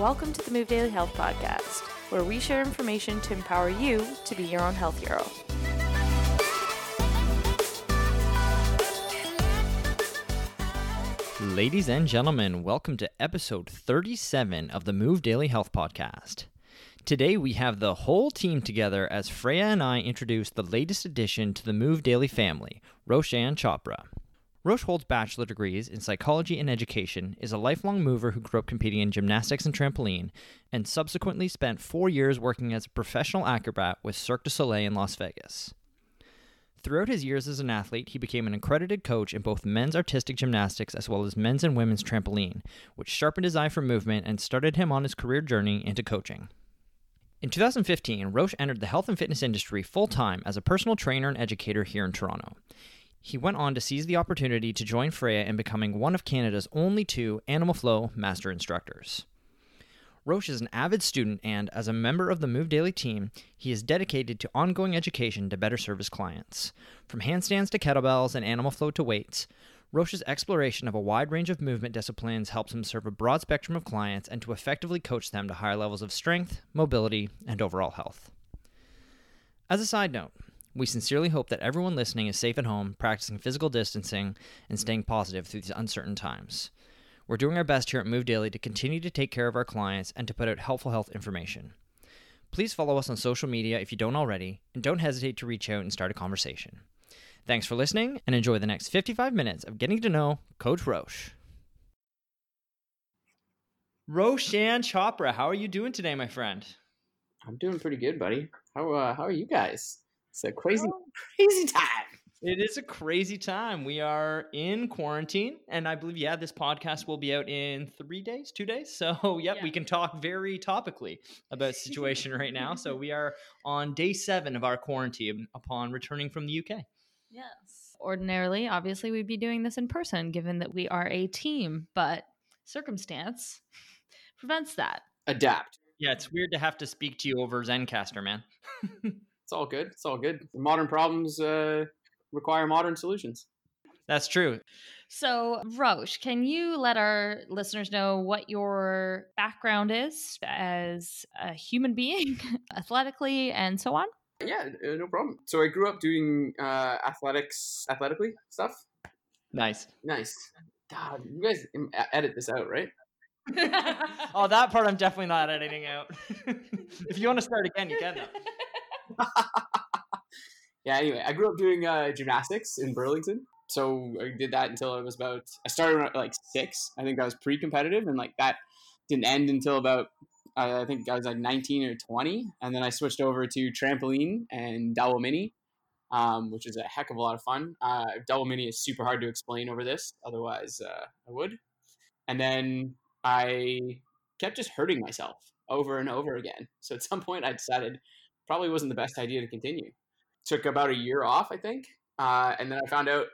Welcome to the Move Daily Health Podcast, where we share information to empower you to be your own health hero. Ladies and gentlemen, welcome to episode 37 of the Move Daily Health Podcast. Today we have the whole team together as Freya and I introduce the latest addition to the Move Daily family, Roshan Chopra. Roche holds bachelor degrees in psychology and education, is a lifelong mover who grew up competing in gymnastics and trampoline, and subsequently spent four years working as a professional acrobat with Cirque du Soleil in Las Vegas. Throughout his years as an athlete, he became an accredited coach in both men's artistic gymnastics as well as men's and women's trampoline, which sharpened his eye for movement and started him on his career journey into coaching. In 2015, Roche entered the health and fitness industry full time as a personal trainer and educator here in Toronto. He went on to seize the opportunity to join Freya in becoming one of Canada's only two Animal Flow master instructors. Roche is an avid student, and as a member of the Move Daily team, he is dedicated to ongoing education to better serve his clients. From handstands to kettlebells and animal flow to weights, Roche's exploration of a wide range of movement disciplines helps him serve a broad spectrum of clients and to effectively coach them to higher levels of strength, mobility, and overall health. As a side note, we sincerely hope that everyone listening is safe at home, practicing physical distancing, and staying positive through these uncertain times. We're doing our best here at Move Daily to continue to take care of our clients and to put out helpful health information. Please follow us on social media if you don't already, and don't hesitate to reach out and start a conversation. Thanks for listening, and enjoy the next 55 minutes of getting to know Coach Roche. Roshan Chopra, how are you doing today, my friend? I'm doing pretty good, buddy. How uh, how are you guys? It's a crazy oh, crazy time. It is a crazy time. We are in quarantine, and I believe, yeah, this podcast will be out in three days, two days. So, yep, Yeah. we can talk very topically about the situation right now. So, we are on day seven of our quarantine upon returning from the UK. Yes. Ordinarily, obviously, we'd be doing this in person given that we are a team, but circumstance prevents that. Adapt. Yeah, it's weird to have to speak to you over Zencastr, man. It's all good. It's all good. Modern problems uh, require modern solutions. That's true. So, Roche, can you let our listeners know what your background is as a human being, athletically, and so on? Yeah, uh, no problem. So I grew up doing uh, athletics, athletically stuff. Nice. Nice. God, you guys edit this out, right? oh, that part I'm definitely not editing out. if you want to start again, you can. Though. yeah. Anyway, I grew up doing uh, gymnastics in Burlington. So I did that until I was about. I started like six. I think I was pre-competitive, and like that didn't end until about. Uh, I think I was like 19 or 20, and then I switched over to trampoline and double mini, um, which is a heck of a lot of fun. Uh, double mini is super hard to explain over this, otherwise uh, I would. And then I kept just hurting myself over and over again. So at some point, I decided probably wasn't the best idea to continue. Took about a year off, I think, uh, and then I found out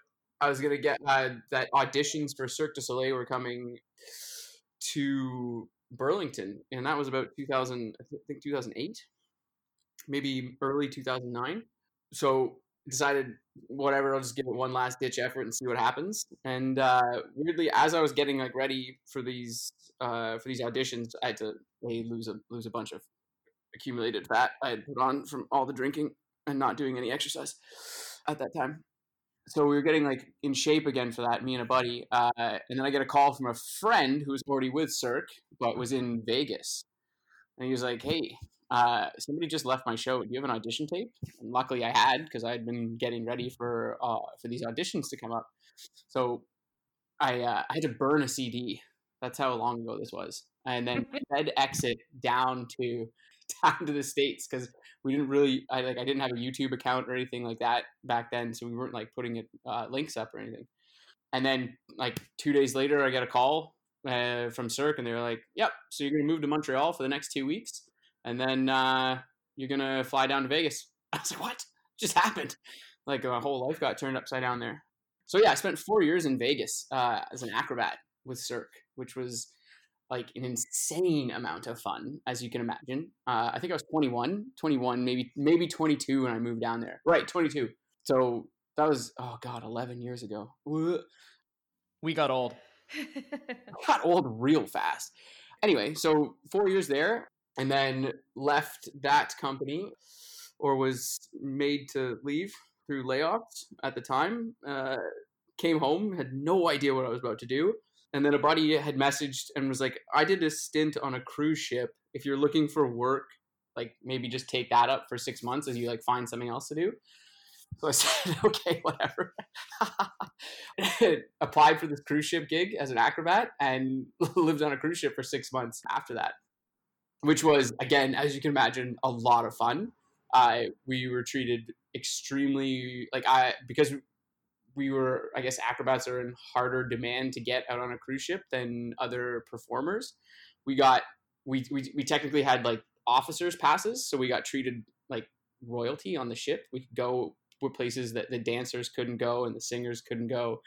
I was gonna get uh, that auditions for Cirque du Soleil were coming to Burlington, and that was about 2000, I think 2008, maybe early 2009. So decided whatever, I'll just give it one last ditch effort and see what happens. And uh, weirdly, as I was getting like ready for these uh, for these auditions, I had to lose a lose a bunch of accumulated fat I had put on from all the drinking and not doing any exercise at that time. So we were getting like in shape again for that, me and a buddy. Uh, and then I get a call from a friend who was already with Cirque, but was in Vegas. And he was like, hey, uh, somebody just left my show. Do you have an audition tape? And luckily I had because I had been getting ready for uh, for these auditions to come up. So I, uh, I had to burn a CD. That's how long ago this was. And then FedEx it down to down to the states because we didn't really I like I didn't have a YouTube account or anything like that back then, so we weren't like putting it uh, links up or anything. And then like two days later, I get a call uh, from Cirque, and they were like, "Yep, so you're gonna move to Montreal for the next two weeks, and then uh, you're gonna fly down to Vegas." I was like, "What just happened?" Like my whole life got turned upside down there. So yeah, I spent four years in Vegas uh, as an acrobat with Cirque, which was like an insane amount of fun, as you can imagine. Uh, I think I was 21, 21, maybe maybe 22 when I moved down there. Right, 22. So that was oh god, 11 years ago. We got old. got old real fast. Anyway, so four years there, and then left that company, or was made to leave through layoffs at the time. Uh, came home, had no idea what I was about to do. And then a buddy had messaged and was like, I did a stint on a cruise ship. If you're looking for work, like maybe just take that up for six months as you like find something else to do. So I said, okay, whatever. Applied for this cruise ship gig as an acrobat and lived on a cruise ship for six months after that, which was, again, as you can imagine, a lot of fun. Uh, we were treated extremely, like, I, because we were, I guess, acrobats are in harder demand to get out on a cruise ship than other performers. We got, we, we, we technically had like officers passes, so we got treated like royalty on the ship. We could go were places that the dancers couldn't go and the singers couldn't go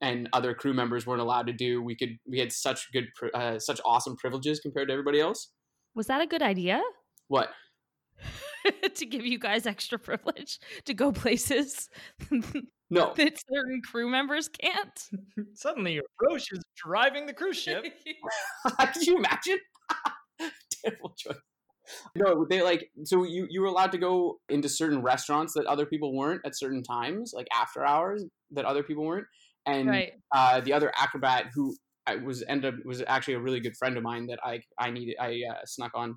and other crew members weren't allowed to do we could we had such good uh, such awesome privileges compared to everybody else was that a good idea what to give you guys extra privilege to go places no that certain crew members can't suddenly your roche is driving the cruise ship could you imagine terrible choice no, they like so you you were allowed to go into certain restaurants that other people weren't at certain times, like after hours that other people weren't. And right. uh, the other acrobat who I was ended up was actually a really good friend of mine that I I needed I uh, snuck on.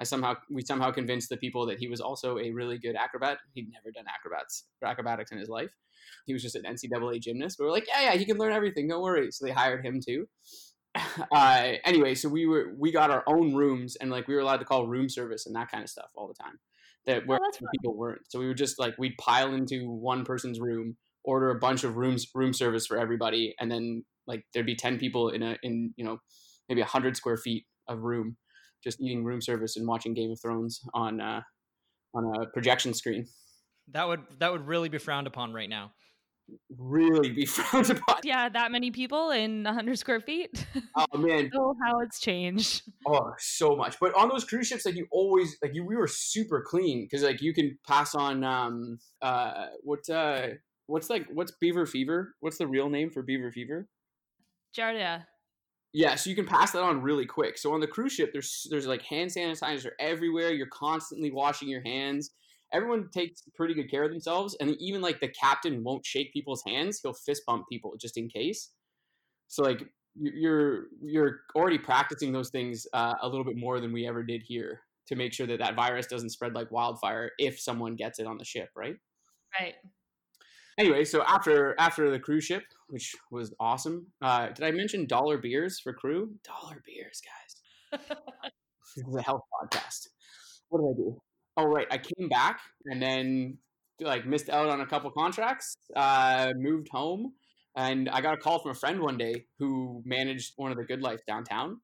I somehow we somehow convinced the people that he was also a really good acrobat. He'd never done acrobats acrobatics in his life. He was just an NCAA gymnast. But we're like, yeah, yeah, he can learn everything. Don't worry. So they hired him too. uh, anyway, so we were we got our own rooms and like we were allowed to call room service and that kind of stuff all the time. That where oh, people weren't. So we would just like we'd pile into one person's room, order a bunch of rooms room service for everybody, and then like there'd be ten people in a in you know maybe a hundred square feet of room, just eating room service and watching Game of Thrones on uh, on a projection screen. That would that would really be frowned upon right now really be frowned upon. Yeah, that many people in 100 square feet. Oh man! oh, how it's changed. Oh, so much. But on those cruise ships, like you always like you, we were super clean because like you can pass on um uh what uh what's like what's beaver fever? What's the real name for beaver fever? Giardia. Yeah, so you can pass that on really quick. So on the cruise ship, there's there's like hand sanitizer everywhere. You're constantly washing your hands everyone takes pretty good care of themselves, and even like the captain won't shake people's hands; he'll fist bump people just in case. So like you're you're already practicing those things uh, a little bit more than we ever did here to make sure that that virus doesn't spread like wildfire if someone gets it on the ship, right? Right. Anyway, so after after the cruise ship, which was awesome, uh, did I mention dollar beers for crew? Dollar beers, guys. this is a health podcast. What did I do? oh right, I came back and then like missed out on a couple contracts, uh, moved home, and I got a call from a friend one day who managed one of the GoodLife downtown,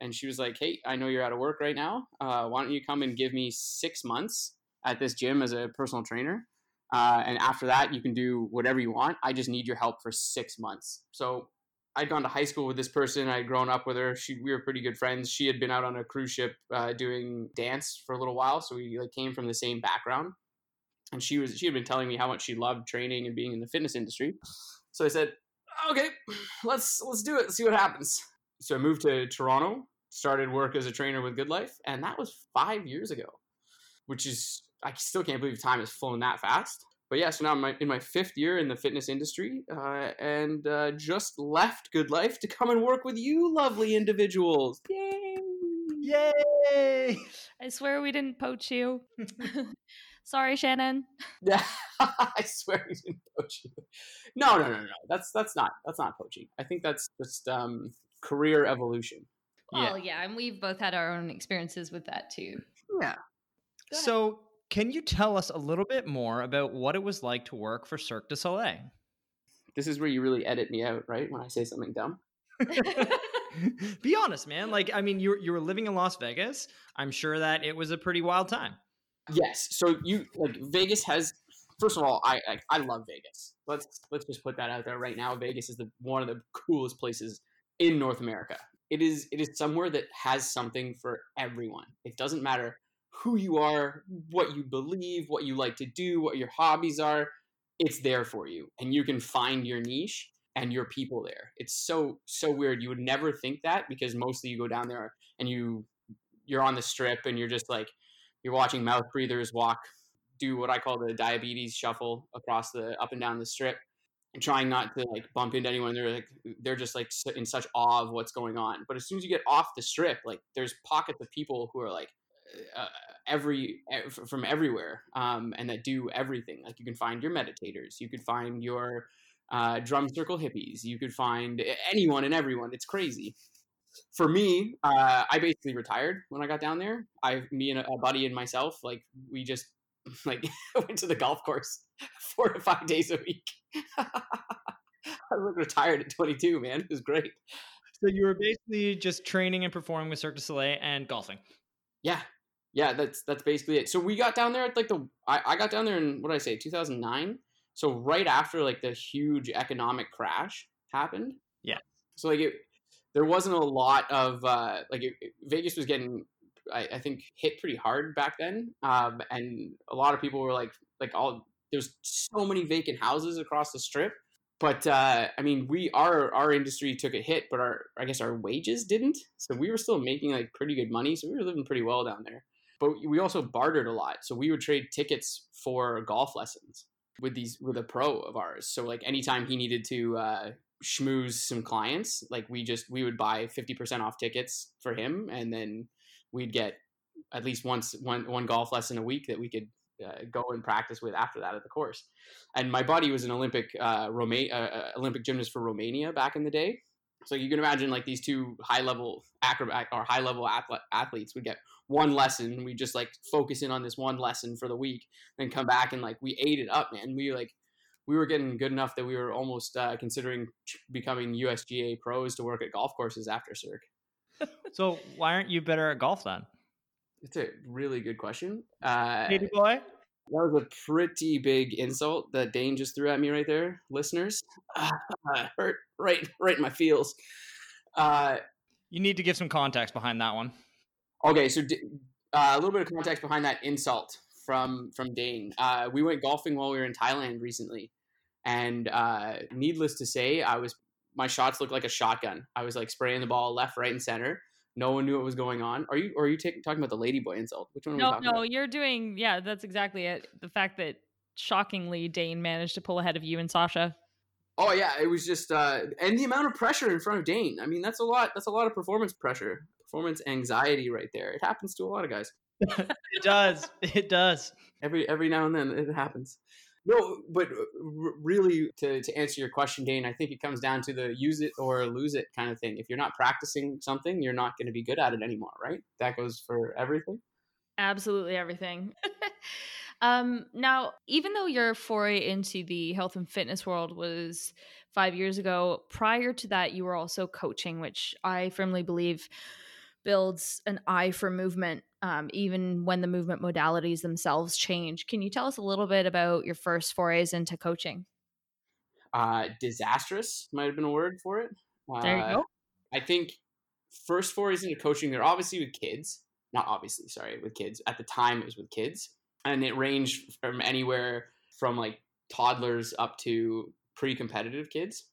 and she was like, "Hey, I know you're out of work right now. Uh, why don't you come and give me six months at this gym as a personal trainer?" Uh, and after that, you can do whatever you want. I just need your help for six months. So I'd gone to high school with this person. I'd grown up with her. She, we were pretty good friends. She had been out on a cruise ship uh, doing dance for a little while, so we like came from the same background. And she was she had been telling me how much she loved training and being in the fitness industry. So I said, "Okay, let's let's do it. Let's see what happens." So I moved to Toronto, started work as a trainer with GoodLife, and that was five years ago, which is I still can't believe time has flown that fast but yeah, so now I'm in my fifth year in the fitness industry, uh, and uh, just left GoodLife to come and work with you, lovely individuals. Yay! Yay! I swear we didn't poach you. Sorry, Shannon. Yeah, I swear we didn't poach you. No, no, no, no. That's that's not that's not poaching. I think that's just um, career evolution. Well, yeah. yeah, and we've both had our own experiences with that too. Yeah. So can you tell us a little bit more about what it was like to work for Cirque du Soleil? This is where you really edit me out, right? When I say something dumb. Be honest, man. Like, I mean, you you were living in Las Vegas. I'm sure that it was a pretty wild time. Yes. So you like Vegas has. First of all, I, I I love Vegas. Let's let's just put that out there right now. Vegas is the one of the coolest places in North America. It is it is somewhere that has something for everyone. It doesn't matter who you are, what you believe, what you like to do, what your hobbies are, it's there for you. And you can find your niche and your people there. It's so, so weird. You would never think that because mostly you go down there and you you're on the strip and you're just like you're watching mouth breathers walk do what I call the diabetes shuffle across the up and down the strip and trying not to like bump into anyone. They're like they're just like in such awe of what's going on. But as soon as you get off the strip, like there's pockets of people who are like uh, every from everywhere um, and that do everything. Like you can find your meditators, you could find your uh, drum circle hippies, you could find anyone and everyone. It's crazy. For me, uh, I basically retired when I got down there. I, me and a buddy and myself, like we just like went to the golf course four to five days a week. I was retired at 22, man. It was great. So you were basically just training and performing with Cirque du Soleil and golfing. Yeah, yeah. That's that's basically it. So we got down there at like the I, I got down there in what did I say 2009. So right after like the huge economic crash happened. Yeah. So like it, there wasn't a lot of uh, like it, Vegas was getting I, I, think hit pretty hard back then, um, and a lot of people were like like all there's so many vacant houses across the strip. But uh, I mean, we our our industry took a hit, but our I guess our wages didn't. So we were still making like pretty good money. So we were living pretty well down there. But we also bartered a lot. So we would trade tickets for golf lessons with these with a pro of ours. So like anytime he needed to uh, schmooze some clients, like we just we would buy fifty percent off tickets for him, and then we'd get at least once one one golf lesson a week that we could uh, go and practice with after that at the course. And my buddy was an Olympic uh, Roma- uh, uh, Olympic gymnast for Romania back in the day. So you can imagine like these two high level acrobat or high level athletes would get one lesson. We just like focus in on this one lesson for the week, then come back and like we ate it up, man. We like we were getting good enough that we were almost uh, considering becoming USGA pros to work at golf courses after Cirque. so why aren't you better at golf then? It's a really good question. Uh, Katie boy. That was a pretty big insult that Dane just threw at me right there, listeners. Uh, hurt right, right in my feels. Uh, you need to give some context behind that one. Okay, so uh, a little bit of context behind that insult from from Dane. Uh, we went golfing while we were in Thailand recently, and uh, needless to say, I was my shots looked like a shotgun. I was like spraying the ball left, right, and center. No one knew what was going on. Are you? Or are you take, talking about the ladyboy insult? Which one? No, no, about? you're doing. Yeah, that's exactly it. The fact that shockingly Dane managed to pull ahead of you and Sasha. Oh yeah, it was just uh, and the amount of pressure in front of Dane. I mean, that's a lot. That's a lot of performance pressure, performance anxiety right there. It happens to a lot of guys. it does. It does. Every every now and then it happens. No, but uh, really, to, to answer your question, Dane, I think it comes down to the use it or lose it kind of thing. If you're not practicing something, you're not going to be good at it anymore, right? That goes for everything. Absolutely everything. um, now, even though your foray into the health and fitness world was five years ago, prior to that, you were also coaching, which I firmly believe builds an eye for movement um, even when the movement modalities themselves change. Can you tell us a little bit about your first forays into coaching? Uh, disastrous might have been a word for it. Uh, there you uh, go. I think first forays into coaching, they're obviously with kids. Not obviously, sorry, with kids. At the time, it was with kids. And it ranged from anywhere from like toddlers up to pre competitive kids.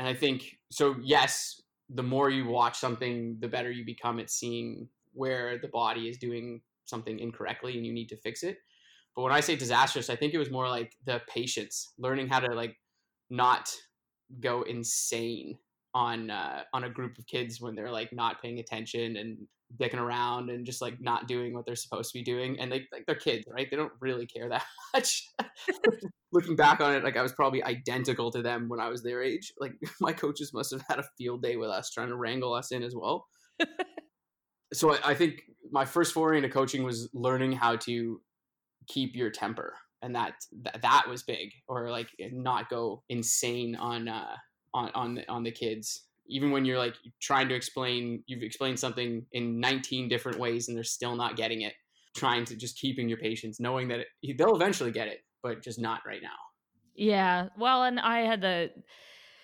And I think, so yes, the more you watch something, the better you become at seeing where the body is doing something incorrectly and you need to fix it. But when I say disastrous, I think it was more like the patience, learning how to like not go insane on uh, on a group of kids when they're like not paying attention and dicking around and just like not doing what they're supposed to be doing. And they like they're kids right? They don't really care that much. Looking back on it like i was probably identical to them when i was their age. Like my coaches must have had a field day with us trying to wrangle us in as well so I, I think my first foray into coaching was learning how to keep your temper and that that, was big or like not go insane on uh on on the, on the kids. Even when you're like trying to explain you've explained something in 19 different ways and they're still not getting it trying to just keeping your patience knowing that it, they'll eventually get it but just not right now. Yeah well and i had the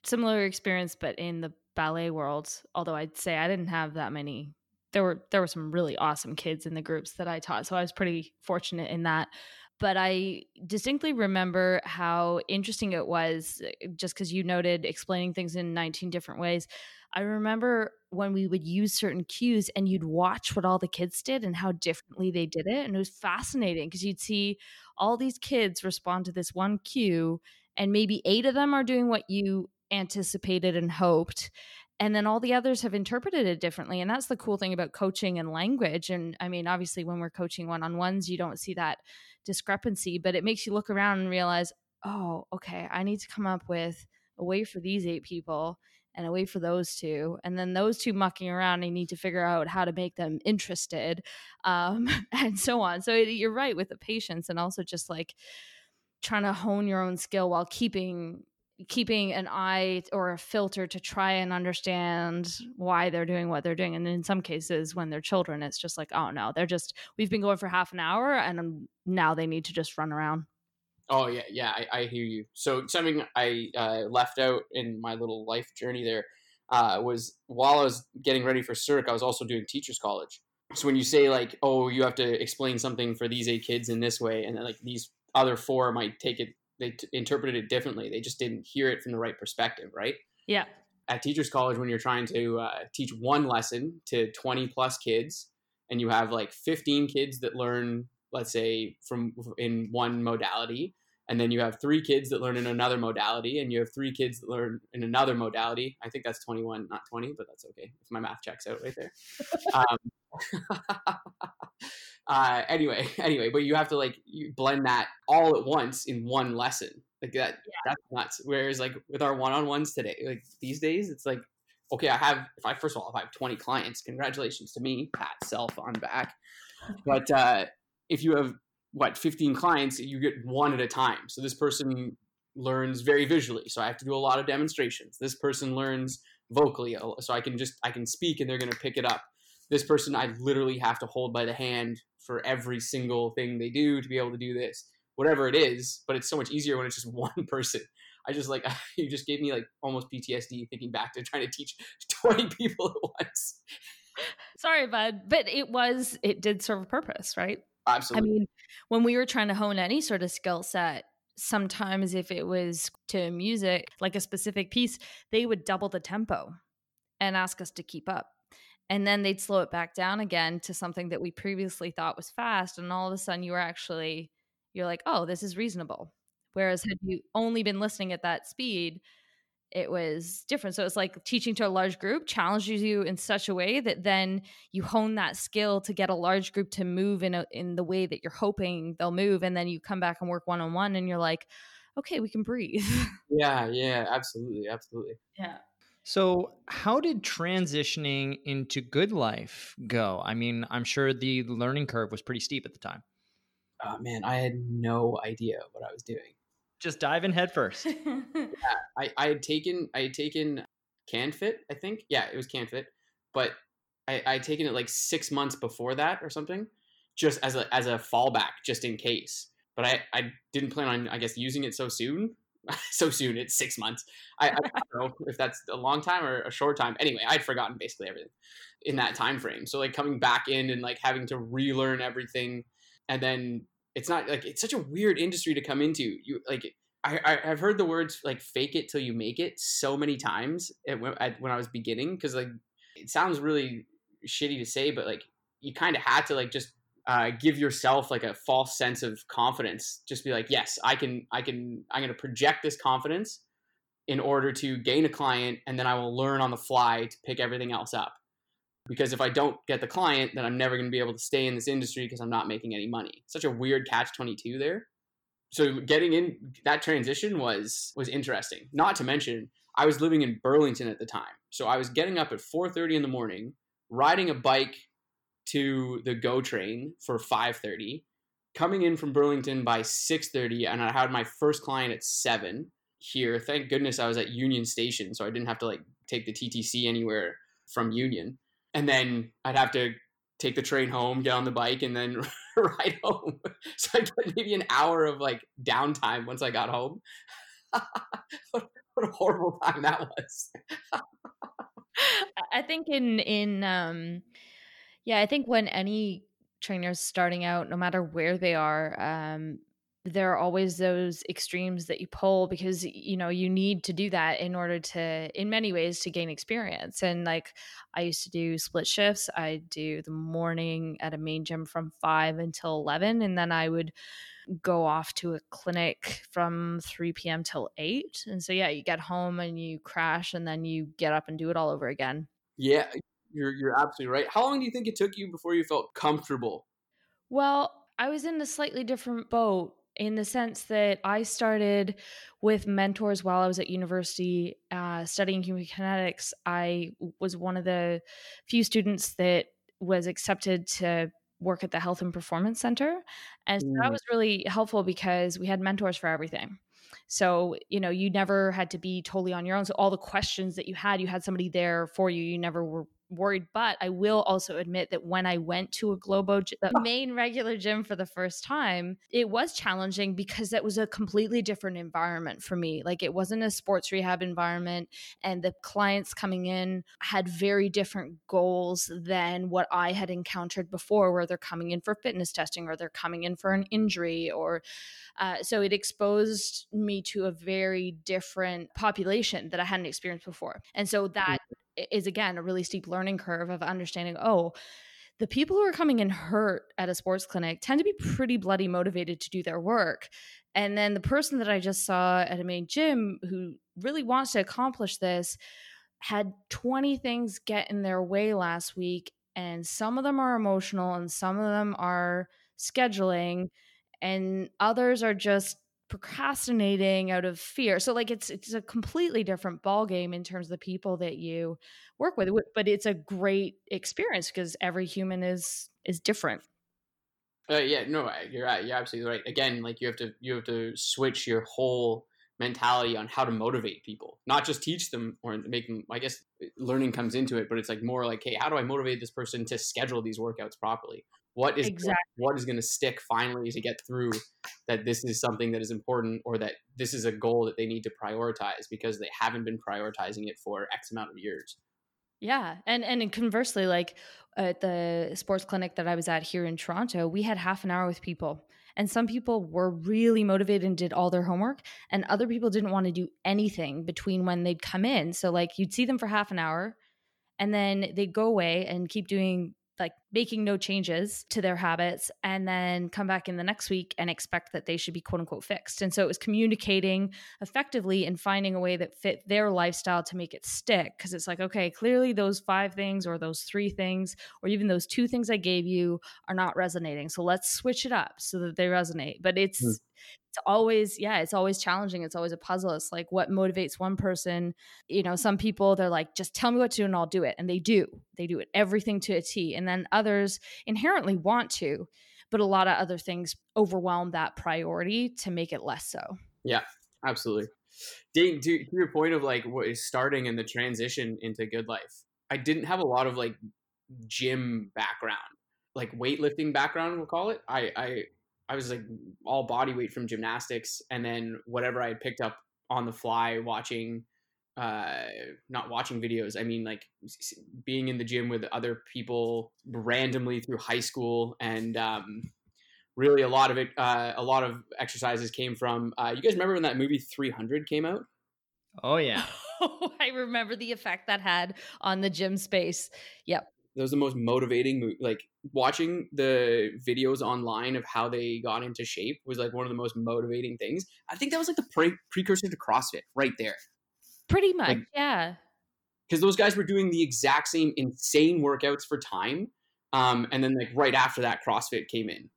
similar experience but in the ballet world although i'd say i didn't have that many there were there were some really awesome kids in the groups that I taught, so I was pretty fortunate in that. but I distinctly remember how interesting it was uh, just because you noted explaining things in 19 different ways. I remember when we would use certain cues and you'd watch what all the kids did and how differently they did it. And it was fascinating because you'd see all these kids respond to this one cue, and maybe eight of them are doing what you anticipated and hoped. And then all the others have interpreted it differently. And that's the cool thing about coaching and language. And I mean, obviously, when we're coaching one on ones, you don't see that discrepancy, but it makes you look around and realize, oh, okay, I need to come up with a way for these eight people and a way for those two and then those two mucking around i need to figure out how to make them interested um, and so on so you're right with the patience and also just like trying to hone your own skill while keeping keeping an eye or a filter to try and understand why they're doing what they're doing and in some cases when they're children it's just like oh no they're just we've been going for half an hour and now they need to just run around Oh yeah, yeah, I, I hear you. So something I uh, left out in my little life journey there uh, was while I was getting ready for Cirque, I was also doing teachers college. So when you say like, oh, you have to explain something for these eight kids in this way, and then like these other four might take it, they t- interpreted it differently. They just didn't hear it from the right perspective, right? Yeah. At teachers college, when you're trying to uh, teach one lesson to 20 plus kids, and you have like 15 kids that learn, let's say, from in one modality, and then you have three kids that learn in another modality and you have three kids that learn in another modality. I think that's 21 not 20 but that's okay. If my math checks out right there. Um, uh, anyway anyway but you have to like you blend that all at once in one lesson. Like that yeah. that's nuts. Whereas like with our one-on-ones today like these days it's like okay i have if i first of all if i have 20 clients congratulations to me pat self on back. But uh if you have what 15 clients you get one at a time. So this person learns very visually. So i have to do a lot of demonstrations. This person learns vocally. Oh, so i can just i can speak and they're going to pick it up. This person i literally have to hold by the hand for every single thing they do to be able to do this. Whatever it is but it's so much easier when it's just one person. I just like you just gave me like almost ptsd thinking back to trying to teach 20 people at once. Sorry bud but it was it did serve a purpose right Absolutely. I mean, when we were trying to hone any sort of skill set, sometimes if it was to music, like a specific piece, they would double the tempo and ask us to keep up. And then they'd slow it back down again to something that we previously thought was fast. And all of a sudden, you were actually, you're like, oh, this is reasonable. Whereas, had you only been listening at that speed, it was different. So it's like teaching to a large group challenges you in such a way that then you hone that skill to get a large group to move in a, in the way that you're hoping they'll move, and then you come back and work one on one, and you're like, okay, we can breathe. Yeah, yeah, absolutely, absolutely. Yeah. So, how did transitioning into GoodLife go? I mean, I'm sure the learning curve was pretty steep at the time. Oh man, I had no idea what I was doing just dive in head first. yeah, I, I had taken I had taken CanFit, I think. Yeah, it was CanFit, but I, I had taken it like six months before that or something, just as a as a fallback, just in case. But I, I didn't plan on I guess using it so soon. so soon, it's six months. I, I don't know if that's a long time or a short time. Anyway, I'd forgotten basically everything in that time frame. So like coming back in and like having to relearn everything, and then it's not like it's such a weird industry to come into. You like I, I have heard the words like "fake it till you make it" so many times at, at, when I was beginning because like it sounds really shitty to say, but like you kind of had to like just uh, give yourself like a false sense of confidence. Just be like, yes, I can, I can, I'm going to project this confidence in order to gain a client, and then I will learn on the fly to pick everything else up because if I don't get the client, then I'm never going to be able to stay in this industry because I'm not making any money. Such a weird catch 22 there. So getting in that transition was was interesting. Not to mention I was living in Burlington at the time. So I was getting up at 4:30 in the morning, riding a bike to the GO train for 5:30, coming in from Burlington by 6:30 and I had my first client at 7 here. Thank goodness I was at Union Station so I didn't have to like take the TTC anywhere from Union and then I'd have to take the train home, get on the bike, and then ride home. So I get maybe an hour of like downtime once I got home. what, what a horrible time that was. I think in in um yeah, I think when any trainers starting out, no matter where they are, um, there are always those extremes that you pull because you know you need to do that in order to in many ways to gain experience and like i used to do split shifts. I do the morning at a main gym from 5 until 11 and then i would go off to a clinic from 3 p.m till 8 and so yeah you get home and you crash and then you get up and do it all over again. Yeah you're, you're absolutely right. How long do you think it took you before you felt comfortable? Well I was in a slightly different boat in the sense that I started with mentors while I was at university uh, studying human kinetics. I was one of the few students that was accepted to work at the Health and Performance Center. And so that mm. was really helpful because we had mentors for everything. So, you know, you never had to be totally on your own. So, all the questions that you had, you had somebody there for you. You never were worried. But I will also admit that when I went to a Globo, the main regular gym for the first time, it was challenging because it was a completely different environment for me. Like it wasn't a sports rehab environment, and the clients coming in had very different goals than what I had encountered before, where they're coming in for fitness testing or they're coming in for an injury or uh, so it exposed me to a very different population that I hadn't experienced before. And so that is again a really steep learning curve of understanding oh the people who are coming in hurt at a sports clinic tend to be pretty bloody motivated to do their work. And then the person that i just saw at a main gym who really wants to accomplish this had 20 things get in their way last week and some of them are emotional and some of them are scheduling and others are just procrastinating out of fear. So like it's it's a completely different ball game in terms of the people that you work with, but it's a great experience because every human is is different. Uh, yeah, no, you're right. You're absolutely right. Again, like you have to you have to switch your whole mentality on how to motivate people, not just teach them or make them. I guess learning comes into it, but it's like more like, hey, how do I motivate this person to schedule these workouts properly? What is exactly. what is going to stick finally to get through that this is something that is important or that this is a goal that they need to prioritize because they haven't been prioritizing it for x amount of years yeah and and conversely like at the sports clinic that i was at here in toronto we had half an hour with people and some people were really motivated and did all their homework and other people didn't want to do anything between when they'd come in so like you'd see them for half an hour and then they'd go away and keep doing like making no changes to their habits and then come back in the next week and expect that they should be quote unquote fixed. And so it was communicating effectively and finding a way that fit their lifestyle to make it stick. Cause it's like, okay, clearly those five things or those three things or even those two things I gave you are not resonating. So let's switch it up so that they resonate. But it's, mm it's always yeah it's always challenging it's always a puzzle it's like what motivates one person you know some people they're like just tell me what to do and i'll do it and they do they do it everything to a t and then others inherently want to but a lot of other things overwhelm that priority to make it less so. Yeah absolutely. Dane, to, to your point of like what is starting in the transition into GoodLife i didn't have a lot of like gym background like weightlifting background we'll call it. I i I was like all body weight from gymnastics, and then whatever I had picked up on the fly watching, uh, not watching videos. I mean, like being in the gym with other people randomly through high school, and um, really a lot of it, uh, a lot of exercises came from. Uh, you guys remember when that movie 300 came out? Oh yeah. I remember the effect that had on the gym space. Yep. That was the most motivating like watching the videos online of how they got into shape was like one of the most motivating things. I think that was like the pre- precursor to CrossFit right there. Pretty much, like, yeah. Because those guys were doing the exact same insane workouts for time. Um, and then like right after that, CrossFit came in.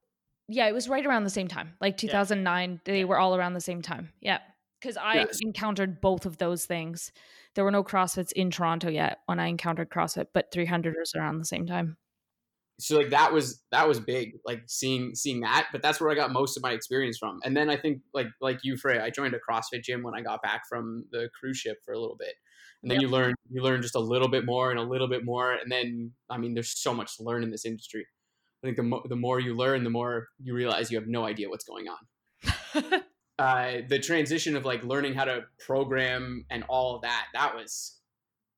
Yeah, it was right around the same time, like 2009. Yeah. They were all around the same time. Yeah, because I yes. encountered both of those things. There were no CrossFits in Toronto yet when I encountered CrossFit, but 300 was around the same time. So like that was that was big like seeing seeing that but that's where i got most of my experience from. And then i think like like you frey i joined a crossfit gym when i got back from the cruise ship for a little bit. And then yep. you learn you learn just a little bit more and a little bit more and then i mean there's so much to learn in this industry. I think the, mo- the more you learn the more you realize you have no idea what's going on uh, the transition of like learning how to program and all of that that was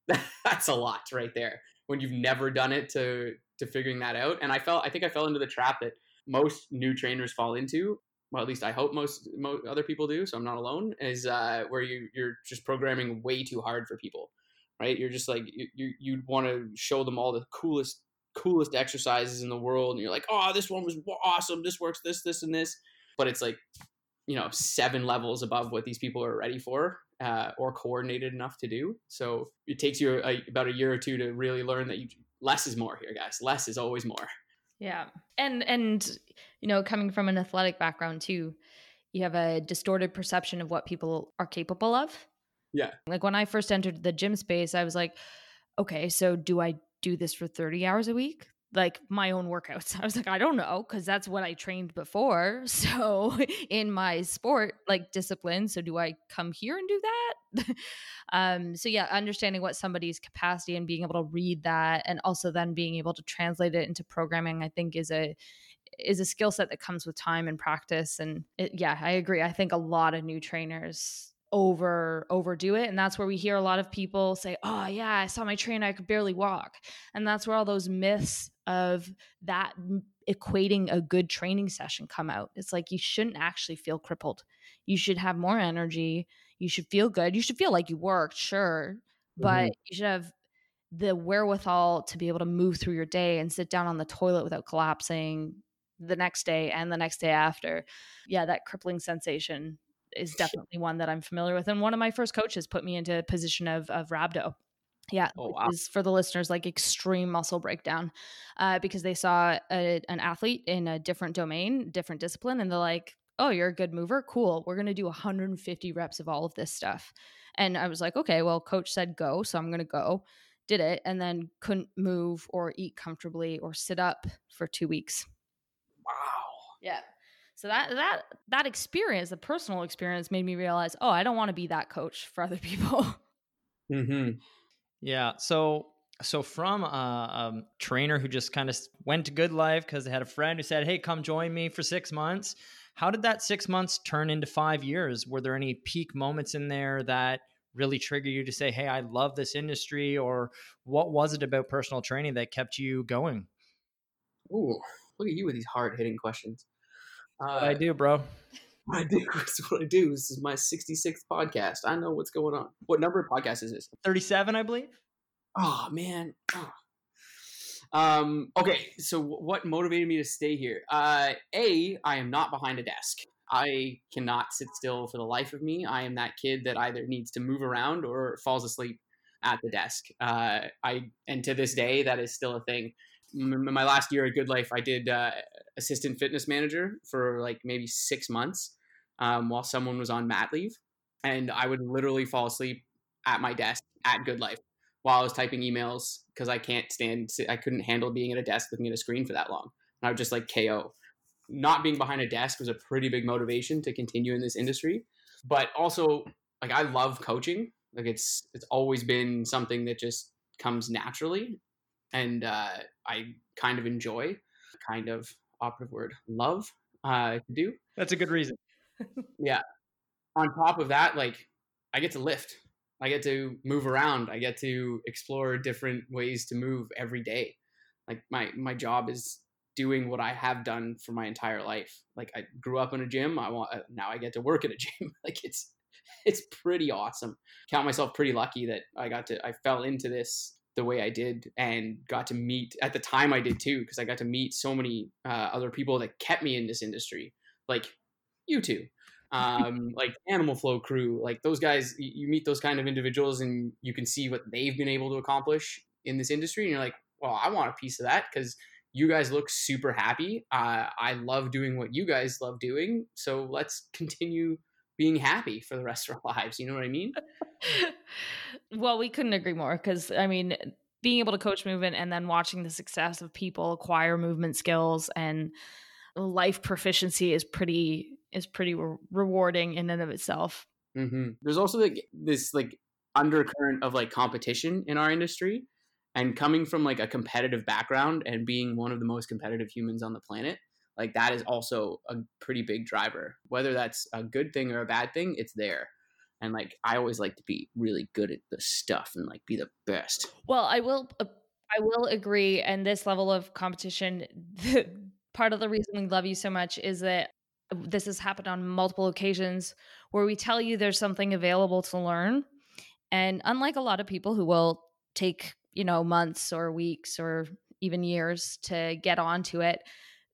that's a lot right there when you've never done it to to figuring that out. And I felt I think I fell into the trap that most new trainers fall into. well, at least I hope most, most other people do, so I'm not alone, is uh, where you, you're just programming way too hard for people, right? You're just like, you, you, you want to show them all the coolest, coolest exercises in the world. And you're like, oh, this one was awesome. This works, this, this, and this. But it's like, you know, seven levels above what these people are ready for uh, or coordinated enough to do. So it takes you a, about a year or two to really learn that you, less is more here, guys. Less is always more. Yeah. And and you know, coming from an athletic background too, you have a distorted perception of what people are capable of. Yeah. Like when I first entered the gym space, I was like, okay, so do I do this for 30 hours a week? Like my own workouts. I was like, I don't know, because that's what I trained before. So in my sport like discipline, so do I come here and do that? um, so yeah, understanding what somebody's capacity and being able to read that, and also then being able to translate it into programming, I think is a is a skill set that comes with time and practice. And it, yeah, I agree. I think a lot of new trainers over overdo it. And that's where we hear a lot of people say oh yeah i saw my trainer i could barely walk. And that's where all those myths of that equating a good training session come out. It's like you shouldn't actually feel crippled. You should have more energy. You should feel good. You should feel like you worked sure but mm-hmm. you should have the wherewithal to be able to move through your day and sit down on the toilet without collapsing the next day and the next day after. Yeah that crippling sensation is definitely one that I'm familiar with. And one of my first coaches put me into a position of of rhabdo. Yeah, oh, wow. is for the listeners like extreme muscle breakdown, uh, because they saw a, an athlete in a different domain, different discipline, and they're like, "Oh, you're a good mover. Cool. We're gonna do 150 reps of all of this stuff." And I was like, "Okay, well, coach said go, so I'm gonna go." Did it, and then couldn't move or eat comfortably or sit up for two weeks. Wow. Yeah. So that that that experience, the personal experience, made me realize, oh, I don't want to be that coach for other people. Mm-hmm. Yeah. So so from a, a trainer who just kind of went to GoodLife because they had a friend who said, "Hey, come join me for six months." How did that six months turn into five years? Were there any peak moments in there that really trigger you to say, "Hey, I love this industry," or what was it about personal training that kept you going? Ooh, look at you with these hard hitting questions. Uh, I do, bro. I do. That's what I do. This is my 66th podcast. I know what's going on. What number of podcast is this? 37, I believe. Oh, man. Oh. Um, okay, so what motivated me to stay here? Uh, a, I am not behind a desk. I cannot sit still for the life of me. I am that kid that either needs to move around or falls asleep at the desk. Uh, I and to this day, that is still a thing my last year at GoodLife, I did uh, assistant fitness manager for like maybe six months um, while someone was on mat leave, and I would literally fall asleep at my desk at GoodLife while I was typing emails because I can't stand. I couldn't handle being at a desk looking at a screen for that long. And I would just like KO. Not being behind a desk was a pretty big motivation to continue in this industry, but also like I love coaching. Like it's it's always been something that just comes naturally and uh, I kind of enjoy, kind of operative word, love uh, to do. That's a good reason. yeah. On top of that, like I get to lift. I get to move around. I get to explore different ways to move every day. Like my my job is doing what I have done for my entire life. Like I grew up in a gym. I want uh, now I get to work at a gym. like it's it's pretty awesome. Count myself pretty lucky that I got to I fell into this the way I did and got to meet at the time I did too because I got to meet so many uh, other people that kept me in this industry like you two um, like Animal Flow crew like those guys you meet those kind of individuals and you can see what they've been able to accomplish in this industry and you're like well I want a piece of that because you guys look super happy uh, I love doing what you guys love doing so let's continue being happy for the rest of our lives. You know what I mean? well, we couldn't agree more because I mean, being able to coach movement and then watching the success of people acquire movement skills and life proficiency is pretty is pretty re- rewarding in and of itself. Mm-hmm. There's also like this like undercurrent of like competition in our industry, and coming from like a competitive background and being one of the most competitive humans on the planet like that is also a pretty big driver whether that's a good thing or a bad thing it's there and like i always like to be really good at the stuff and like be the best well i will uh, i will agree and this level of competition part of the reason we love you so much is that this has happened on multiple occasions where we tell you there's something available to learn. And unlike a lot of people who will take, you know, months or weeks or even years to get onto it,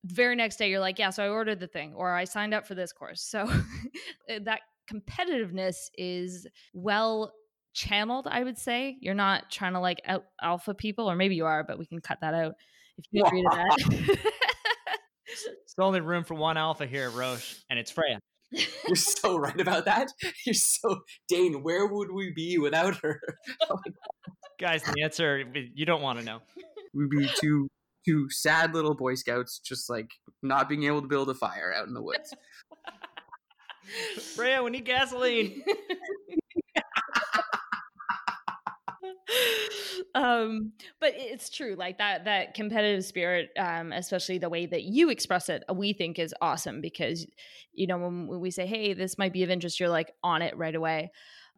very next day you're like, yeah, so I ordered the thing or I signed up for this course. So that competitiveness is well channeled, I would say. You're not trying to like out alpha people, or maybe you are, but we can cut that out if you agree to that. It's only room for one alpha here at Roche, and it's Freya. You're so right about that. You're so Dane. Where would we be without her? Oh Guys, the answer you don't want to know. We'd be two two sad little Boy Scouts, just like not being able to build a fire out in the woods. Freya, we need gasoline. um but it's true like that that competitive spirit um especially the way that you express it we think is awesome because you know when we say hey this might be of interest you're like on it right away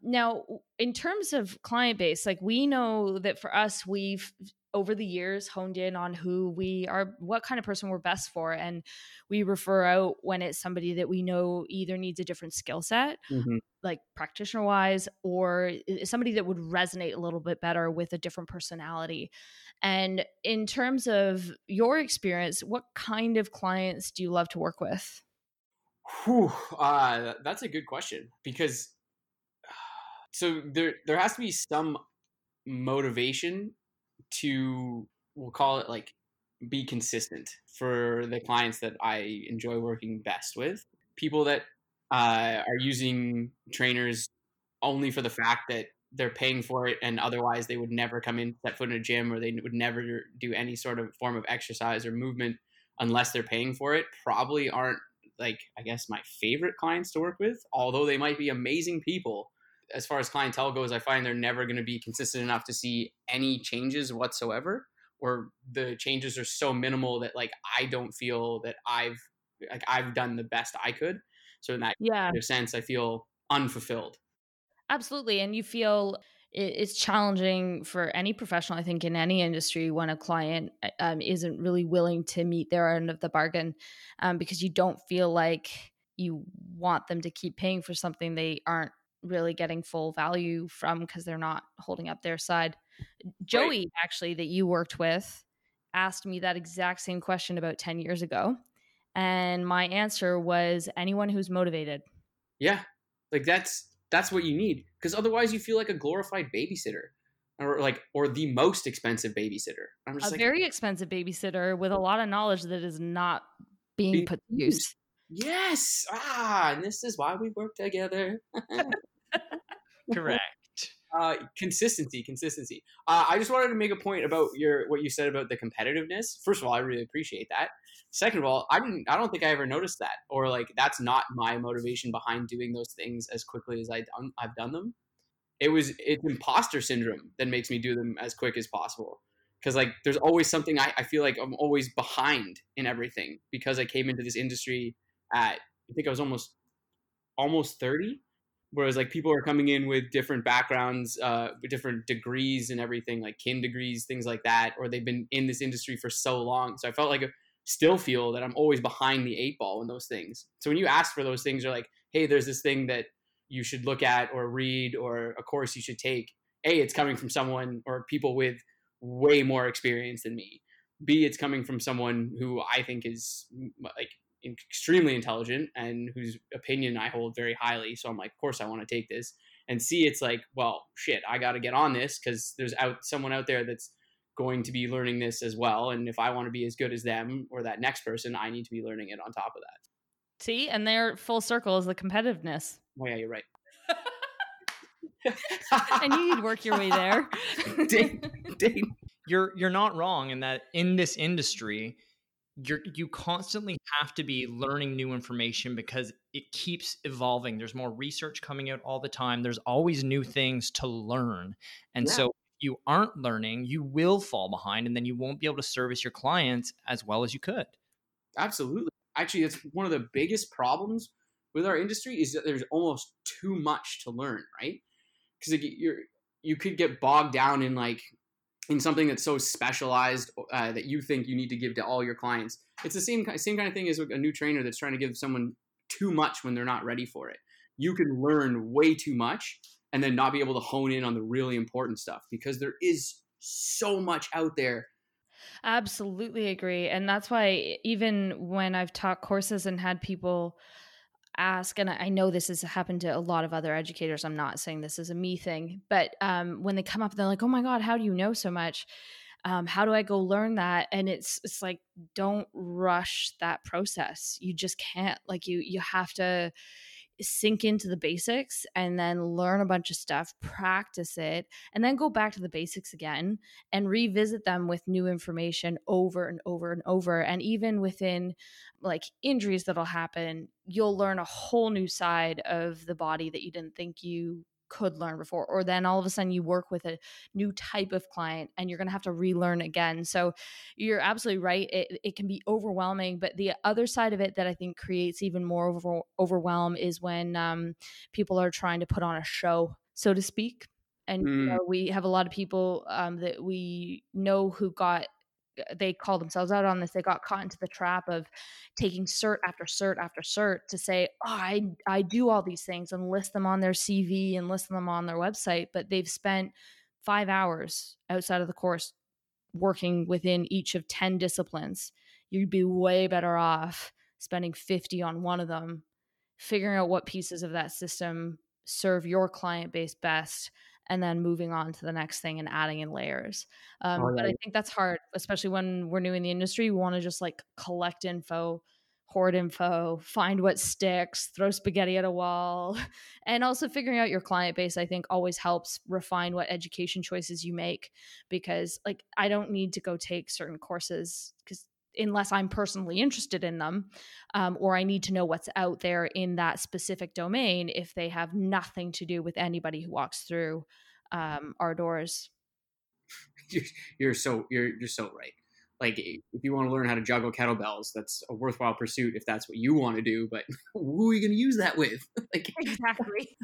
now in terms of client base like we know that for us we've over the years honed in on who we are what kind of person we're best for and we refer out when it's somebody that we know either needs a different skill set mm-hmm. like practitioner wise or somebody that would resonate a little bit better with a different personality and in terms of your experience what kind of clients do you love to work with Whew, uh, that's a good question because so there there has to be some motivation to we'll call it like be consistent for the clients that I enjoy working best with. People that uh, are using trainers only for the fact that they're paying for it and otherwise they would never come in set foot in a gym or they would never do any sort of form of exercise or movement unless they're paying for it probably aren't like i guess my favorite clients to work with although they might be amazing people as far as clientele goes, I find they're never going to be consistent enough to see any changes whatsoever, or the changes are so minimal that like I don't feel that I've like I've done the best I could. So in that yeah. sense, I feel unfulfilled. Absolutely, and you feel it's challenging for any professional, I think, in any industry when a client uh, um, isn't really willing to meet their end of the bargain, um, because you don't feel like you want them to keep paying for something they aren't really getting full value from because they're not holding up their side. Joey, right. actually, that you worked with, asked me that exact same question about 10 years ago. And my answer was anyone who's motivated. Yeah. Like that's that's what you need. Because otherwise you feel like a glorified babysitter. Or like or the most expensive babysitter. I'm just a like, very expensive babysitter with a lot of knowledge that is not being, being put to use. Yes. Ah, and this is why we work together. Correct. Uh, consistency, consistency. Uh, I just wanted to make a point about your what you said about the competitiveness. First of all, I really appreciate that. Second of all, I didn't. I don't think I ever noticed that, or like that's not my motivation behind doing those things as quickly as I done, I've done them. It was it's imposter syndrome that makes me do them as quick as possible. Because like there's always something I, I feel like I'm always behind in everything because I came into this industry at I think I was almost almost 30 whereas like people are coming in with different backgrounds uh, different degrees and everything like kin degrees things like that or they've been in this industry for so long. So i felt like I still feel that i'm always behind the eight ball in those things. So when you ask for those things you're like hey there's this thing that you should look at or read or a course you should take. A it's coming from someone or people with way more experience than me. B it's coming from someone who i think is like extremely intelligent and whose opinion I hold very highly. So I'm like, of course I want to take this. And see, it's like, well, shit, I got to get on this because there's out someone out there that's going to be learning this as well. And if I want to be as good as them or that next person, I need to be learning it on top of that. See, and their full circle is the competitiveness. Oh yeah, you're right. I knew you'd work your way there. Dane, Dane. You're you're not wrong in that in this industry, you're you constantly have to be learning new information because it keeps evolving. There's more research coming out all the time. There's always new things to learn. And yeah. so you aren't learning you will fall behind and then you won't be able to service your clients as well as you could. Absolutely. Actually it's one of the biggest problems with our industry is that there's almost too much to learn right? Because like, you're you could get bogged down in like in something that's so specialized uh, that you think you need to give to all your clients. It's the same same kind of thing as a new trainer that's trying to give someone too much when they're not ready for it. You can learn way too much and then not be able to hone in on the really important stuff because there is so much out there. Absolutely agree. And that's why even when I've taught courses and had people ask, and I know this has happened to a lot of other educators, I'm not saying this is a me thing, but um, when they come up, they're like, oh my God, how do you know so much? Um, how do I go learn that? And it's it's like don't rush that process. You just can't. Like you you have to sink into the basics and then learn a bunch of stuff, practice it, and then go back to the basics again and revisit them with new information over and over and over. And even within like injuries that'll happen, you'll learn a whole new side of the body that you didn't think you could learn before or then all of a sudden you work with a new type of client and you're going to have to relearn again so you're absolutely right it, it can be overwhelming but the other side of it that i think creates even more over, overwhelm is when um, people are trying to put on a show so to speak and mm. you know, we have a lot of people um, that we know who got Uh, they call themselves out on this. They got caught into the trap of taking cert after cert after cert to say, oh, I I do all these things and list them on their CV and list them on their website, but they've spent five hours outside of the course working within each of 10 disciplines. You'd be way better off spending 50 on one of them, figuring out what pieces of that system serve your client base best and then moving on to the next thing and adding in layers. Um, oh, But I think that's hard, especially when we're new in the industry. We want to just like collect info, hoard info, find what sticks, throw spaghetti at a wall. And also figuring out your client base, I think always helps refine what education choices you make because like I don't need to go take certain courses because unless I'm personally interested in them, um, or I need to know what's out there in that specific domain if they have nothing to do with anybody who walks through um, our doors. You're, you're so you're you're so right. Like if you want to learn how to juggle kettlebells, that's a worthwhile pursuit if that's what you want to do. But who are you going to use that with? like exactly.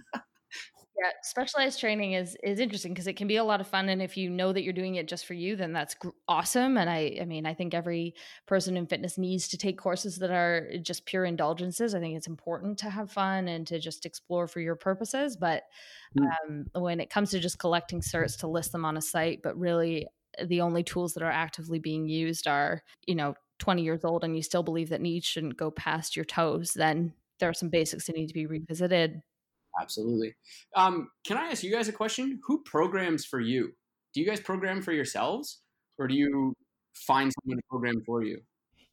Yeah specialized training is is interesting because it can be a lot of fun and if you know that you're doing it just for you then that's gr- awesome and i i mean i think every person in fitness needs to take courses that are just pure indulgences i think it's important to have fun and to just explore for your purposes but mm. um, when it comes to just collecting certs to list them on a site but really the only tools that are actively being used are you know 20 years old and you still believe that knees shouldn't go past your toes then there are some basics that need to be revisited Absolutely. Um, can I ask you guys a question? Who programs for you? Do you guys program for yourselves, or do you find someone to program for you?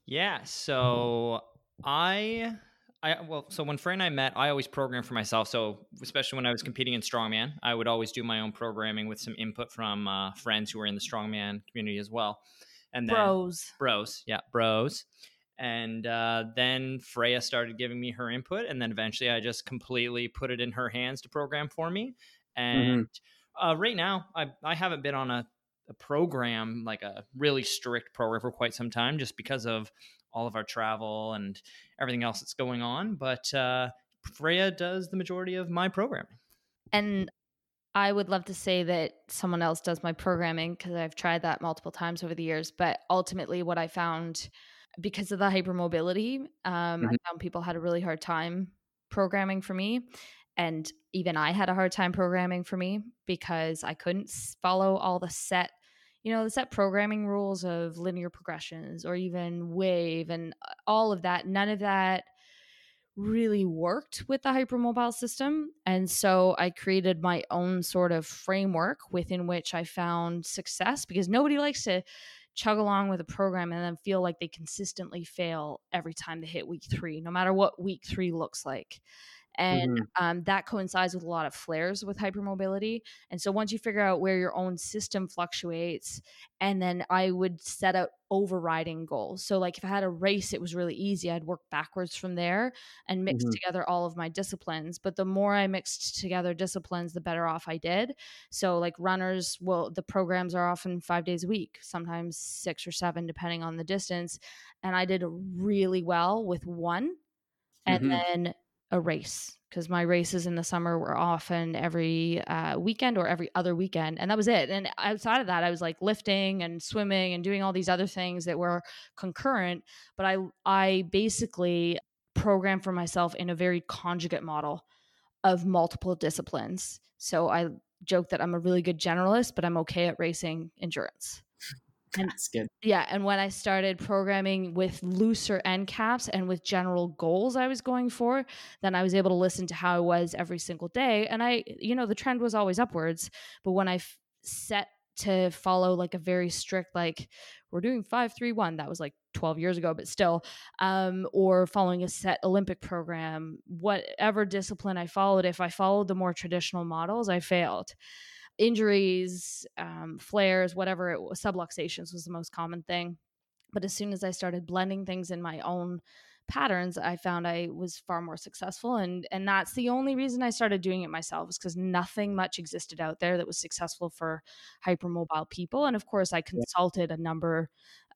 Yeah. So I, I well, so when Frey and I met, I always programmed for myself. So especially when I was competing in strongman, I would always do my own programming with some input from uh, friends who were in the strongman community as well. And then bros, bros, yeah, bros. And uh, then Freya started giving me her input, and then eventually I just completely put it in her hands to program for me. Mm-hmm. And mm-hmm. uh, right now, I I haven't been on a, a program like a really strict program for quite some time, just because of all of our travel and everything else that's going on. But uh, Freya does the majority of my programming. And I would love to say that someone else does my programming because I've tried that multiple times over the years. But ultimately, what I found because of the hypermobility, um, mm-hmm. I found people had a really hard time programming for me. And even I had a hard time programming for me because I couldn't follow all the set, you know, the set programming rules of linear progressions or even wave and uh, all of that. None of that really worked with the hypermobile system. And so I created my own sort of framework within which I found success because nobody likes to chug along with a program and then feel like they consistently fail every time they hit week three, no matter what week three looks like and mm-hmm. um, that coincides with a lot of flares with hypermobility and so once you figure out where your own system fluctuates and then i would set out overriding goals so like if i had a race it was really easy i'd work backwards from there and mix mm-hmm. together all of my disciplines but the more i mixed together disciplines the better off i did so like runners well the programs are often five days a week sometimes six or seven depending on the distance and i did really well with one and mm-hmm. then a race because my races in the summer were often every uh, weekend or every other weekend and that was it and outside of that i was like lifting and swimming and doing all these other things that were concurrent but i i basically program for myself in a very conjugate model of multiple disciplines. So I joke that I'm a really good generalist, but I'm okay at racing endurance. And, That's good. Yeah. And when I started programming with looser end caps and with general goals I was going for, then I was able to listen to how I was every single day. And I, you know, the trend was always upwards. But when I f- set to follow like a very strict, like, we're doing five, three, one, that was like 12 years ago, but still, um, or following a set Olympic program, whatever discipline I followed, if I followed the more traditional models, I failed injuries, um, flares, whatever it was, subluxations was the most common thing. But as soon as I started blending things in my own patterns, I found I was far more successful. And and that's the only reason I started doing it myself is because nothing much existed out there that was successful for hypermobile people. And of course, I consulted a number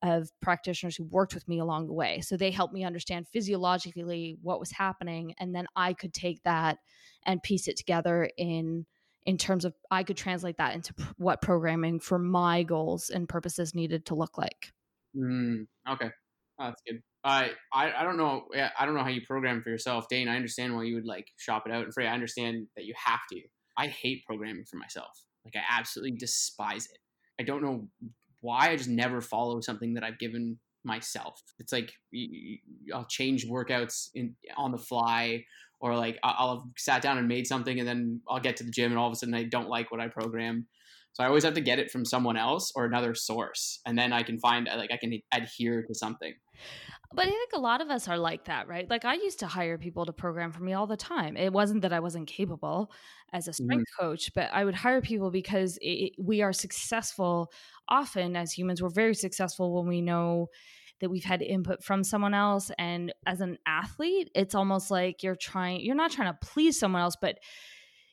of practitioners who worked with me along the way. So they helped me understand physiologically what was happening. And then I could take that and piece it together in in terms of I could translate that into what programming for my goals and purposes needed to look like. Mm, okay, oh, that's good. I, I I don't know. I don't know how you program for yourself, Dane. I understand why you would like shop it out, and Freya, I understand that you have to. I hate programming for myself. Like I absolutely despise it. I don't know why. I just never follow something that I've given myself. It's like I'll change workouts in on the fly, or like I'll have sat down and made something, and then I'll get to the gym, and all of a sudden I don't like what I programmed. So I always have to get it from someone else or another source, and then I can find like I can adhere to something. But I think a lot of us are like that, right? Like I used to hire people to program for me all the time. It wasn't that I wasn't capable as a strength mm-hmm. coach, but I would hire people because it, we are successful often as humans. We're very successful when we know that we've had input from someone else. And as an athlete, it's almost like you're trying, you're not trying to please someone else, but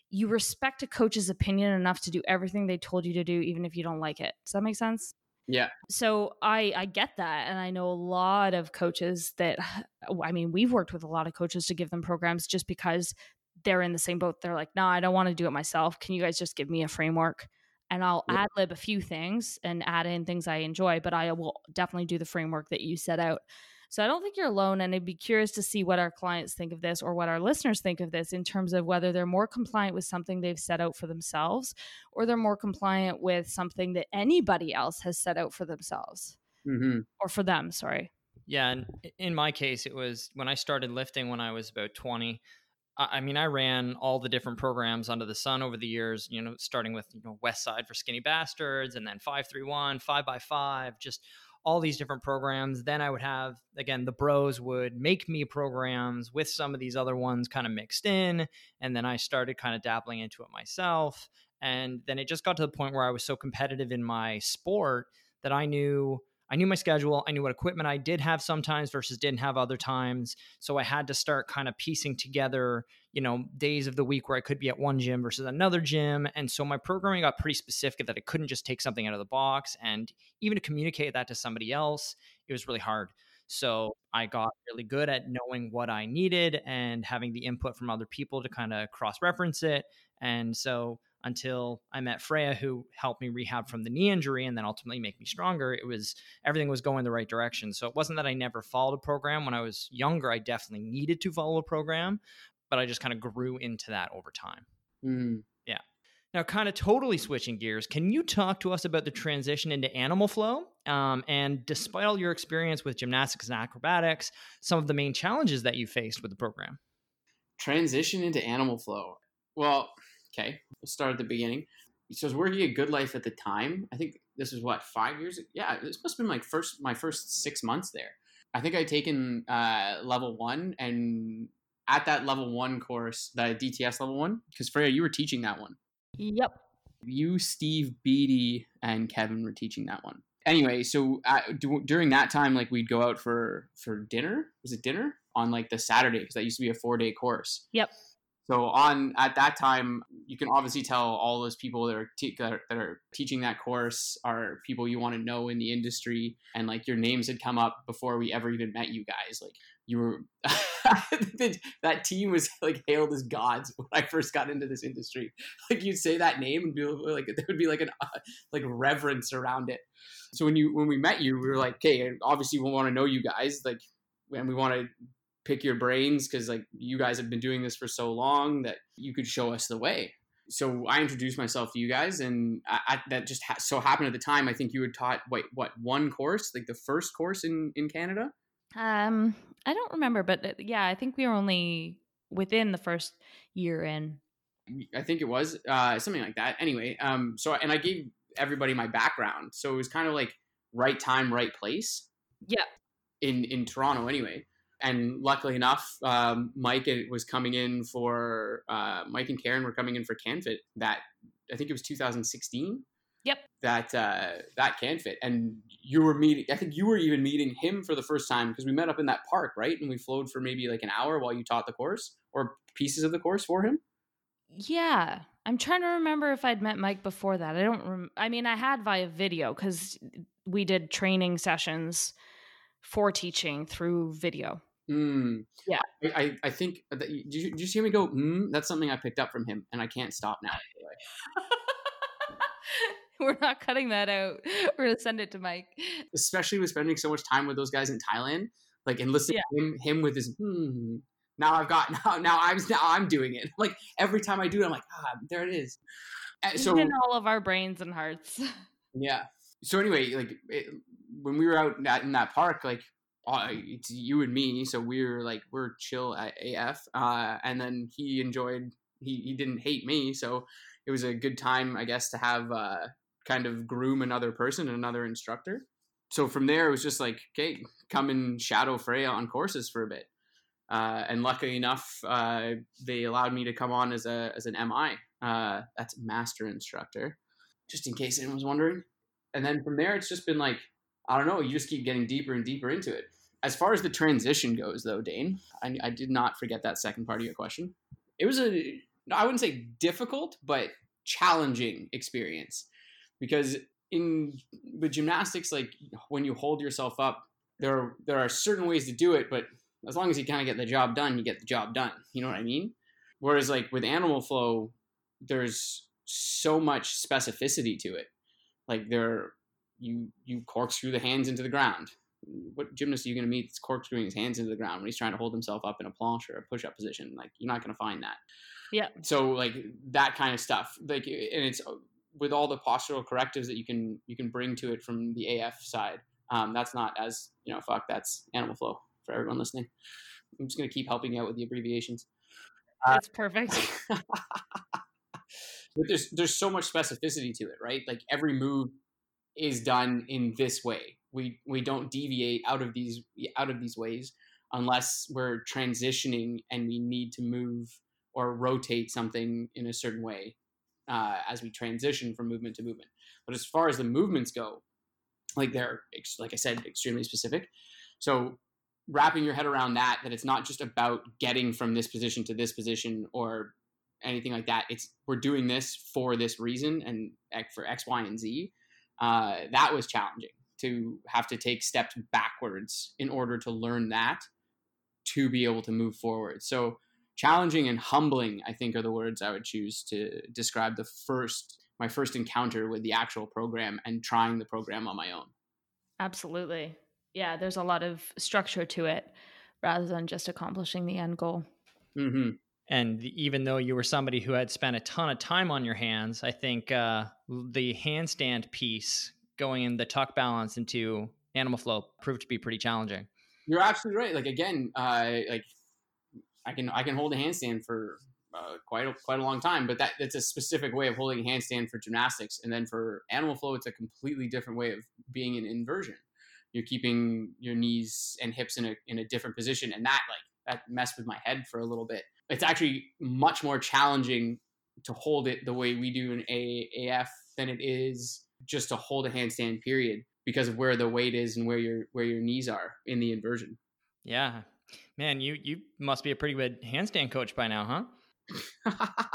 you respect a coach's opinion enough to do everything they told you to do, even if you don't like it. Does that make sense? Yeah. So I I get that and I know a lot of coaches that I mean we've worked with a lot of coaches to give them programs just because they're in the same boat. They're like, "No, I don't want to do it myself. Can you guys just give me a framework?" And I'll yeah. ad lib a few things and add in things I enjoy, but I will definitely do the framework that you set out. So I don't think you're alone. And I'd be curious to see what our clients think of this or what our listeners think of this in terms of whether they're more compliant with something they've set out for themselves or they're more compliant with something that anybody else has set out for themselves mm-hmm. or for them. Sorry. Yeah. And in my case, it was when I started lifting when I was about 20. I mean, I ran all the different programs under the sun over the years, you know, starting with, you know, Westside for Skinny Bastards and then 531, 5 by 5 just all these different programs. Then I would have, again, the bros would make me programs with some of these other ones kind of mixed in. And then I started kind of dabbling into it myself. And then it just got to the point where I was so competitive in my sport that I knew I knew my schedule. I knew what equipment I did have sometimes versus didn't have other times. So I had to start kind of piecing together, you know, days of the week where I could be at one gym versus another gym. And so my programming got pretty specific that I couldn't just take something out of the box. And even to communicate that to somebody else, it was really hard. So I got really good at knowing what I needed and having the input from other people to kind of cross reference it. And so until I met Freya, who helped me rehab from the knee injury and then ultimately make me stronger. It was everything was going the right direction. So it wasn't that I never followed a program. When I was younger, I definitely needed to follow a program, but I just kind of grew into that over time. Mm. Yeah. Now, kind of totally switching gears, can you talk to us about the transition into animal flow? Um, and despite all your experience with gymnastics and acrobatics, some of the main challenges that you faced with the program? Transition into animal flow. Well, Okay, we'll start at the beginning. So I was working at GoodLife at the time. I think this was what five years. Yeah, this must have been like first my first six months there. I think I'd taken uh, level one, and at that level one course, the DTS level one, because Freya, you were teaching that one. Yep. You, Steve, Beatty, and Kevin were teaching that one. Anyway, so uh, d- during that time, like we'd go out for for dinner. Was it dinner on like the Saturday? Because that used to be a four day course. Yep. So on at that time, you can obviously tell all those people that are, te- that are, teaching that course are people you want to know in the industry, and like your names had come up before we ever even met you guys. Like you were that team was like hailed as gods when I first got into this industry. Like you'd say that name and be like there would be like an uh, like reverence around it. So when you when we met you, we were like, okay, obviously we want to know you guys, like, and we want to pick your brains because like you guys have been doing this for so long that you could show us the way. So I introduced myself to you guys, and I, I, that just ha- so happened at the time. I think you had taught wait what one course, like the first course in in Canada. Um, I don't remember, but uh, yeah, I think we were only within the first year in. I think it was uh, something like that. Anyway, um, so and I gave everybody my background, so it was kind of like right time, right place. Yeah. In in Toronto, anyway. And luckily enough, um, Mike was coming in for uh, Mike and Karen were coming in for CanFit that I think it was 2016. Yep. That uh, that CanFit, and you were meeting. I think you were even meeting him for the first time because we met up in that park, right? And we flowed for maybe like an hour while you taught the course or pieces of the course for him. Yeah, I'm trying to remember if I'd met Mike before that. I don't. Rem- I mean, I had via video because we did training sessions for teaching through video. Mm. Yeah, I, I think. That, did, you, did you see me go? Mm? That's something I picked up from him, and I can't stop now. We're not cutting that out. We're gonna send it to Mike. Especially with spending so much time with those guys in Thailand, like and listening Yeah. to him, him with his. Hmm. Now I've got now. Now I'm now I'm doing it. Like every time I do it, I'm like, ah, there it is. Uh, He's So in all of our brains and hearts. Yeah. So anyway, like it, when we were out in that, in that park, like uh, it's you and me, so we were like we're chill at AF. Uh, and then he enjoyed. He he didn't hate me, so it was a good time, I guess, to have uh, kind of groom another person, another instructor. So from there, it was just like, okay, come and shadow Freya on courses for a bit. Uh, and luckily enough, uh, they allowed me to come on as a as an MI. Uh, that's master instructor just in case anyone was wondering. And then from there, it's just been like, I don't know, you just keep getting deeper and deeper into it. As far as the transition goes, though, Dane, I, I did not forget that second part of your question. It was a, I wouldn't say difficult, but challenging experience because in with gymnastics, like when you hold yourself up, there are, there are certain ways to do it, but as long as you kind of get the job done, you get the job done. You know what I mean? Whereas like with animal flow, there's so much specificity to it. Like there, you you corkscrew the hands into the ground. What gymnast are you going to meet that's corkscrewing his hands into the ground when he's trying to hold himself up in a planche or a push-up position? Like you're not going to find that. Yeah. So like that kind of stuff. Like and it's with all the postural correctives that you can you can bring to it from the AF side. Um, that's not as you know. Fuck, that's animal flow for everyone listening. I'm just going to keep helping you out with the abbreviations. That's perfect. but there's there's so much specificity to it, right? Like every move is done in this way. We we don't deviate out of these out of these ways unless we're transitioning and we need to move or rotate something in a certain way uh, as we transition from movement to movement. But as far as the movements go, like they're like I said, extremely specific. So wrapping your head around that that it's not just about getting from this position to this position or anything like that. It's we're doing this for this reason and for X, Y, and Z. Uh, that was challenging to have to take steps backwards in order to learn that to be able to move forward. So challenging and humbling, I think, are the words I would choose to describe the first my first encounter with the actual program and trying the program on my own. Absolutely. Yeah, there's a lot of structure to it rather than just accomplishing the end goal. Mm-hmm. And even though you were somebody who had spent a ton of time on your hands, I think uh, the handstand piece going in the tuck balance into animal flow proved to be pretty challenging. You're absolutely right. Like again, uh, like I can I can hold a handstand for uh, quite a, quite a long time, but that it's a specific way of holding a handstand for gymnastics, and then for animal flow, it's a completely different way of being in inversion. You're keeping your knees and hips in a in a different position, and that like that messed with my head for a little bit. It's actually much more challenging to hold it the way we do in a- AF than it is just to hold a handstand period because of where the weight is and where your where your knees are in the inversion. Yeah. Man, you you must be a pretty good handstand coach by now, huh?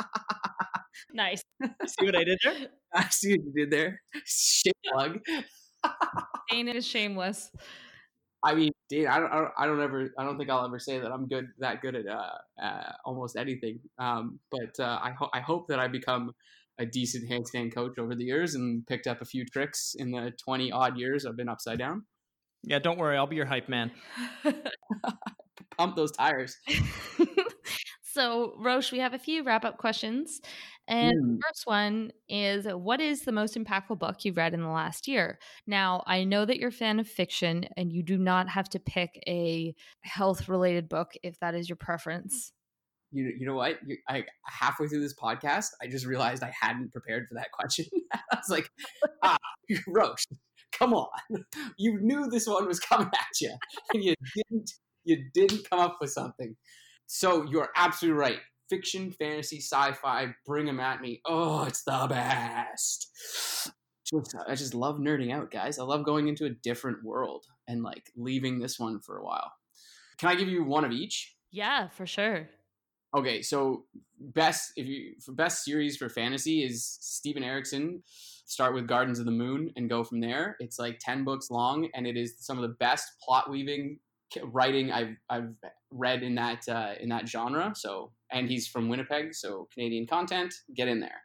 Nice. See what I did there? I see what you did there. Shit plug. Dane is shameless. I mean, dude, I don't, I don't, I don't ever, I don't think I'll ever say that I'm good, that good at uh, uh almost anything. Um, but uh, I, ho- I hope that I become a decent handstand coach over the years and picked up a few tricks in the 20 odd years I've been upside down. Yeah, don't worry. I'll be your hype man. Pump those tires. so, Roche, we have a few wrap up questions. And Mm. the first one is What is the most impactful book you've read in the last year? Now, I know that you're a fan of fiction and you do not have to pick a health related book if that is your preference. You, you know what? You, I halfway through this podcast, I just realized I hadn't prepared for that question. I was like, ah, Roche, come on. You knew this one was coming at you, and you didn't. You didn't come up with something. So you're absolutely right. Fiction, fantasy, sci-fi, bring them at me. Oh, it's the best. I just love nerding out, guys. I love going into a different world and like leaving this one for a while. Can I give you one of each? Yeah, for sure. Okay, so best if you for best series for fantasy is Steven Erikson. Start with Gardens of the Moon and go from there. It's like ten books long, and it is some of the best plot weaving writing I've I've read in that uh, in that genre. So, and he's from Winnipeg, so Canadian content. Get in there.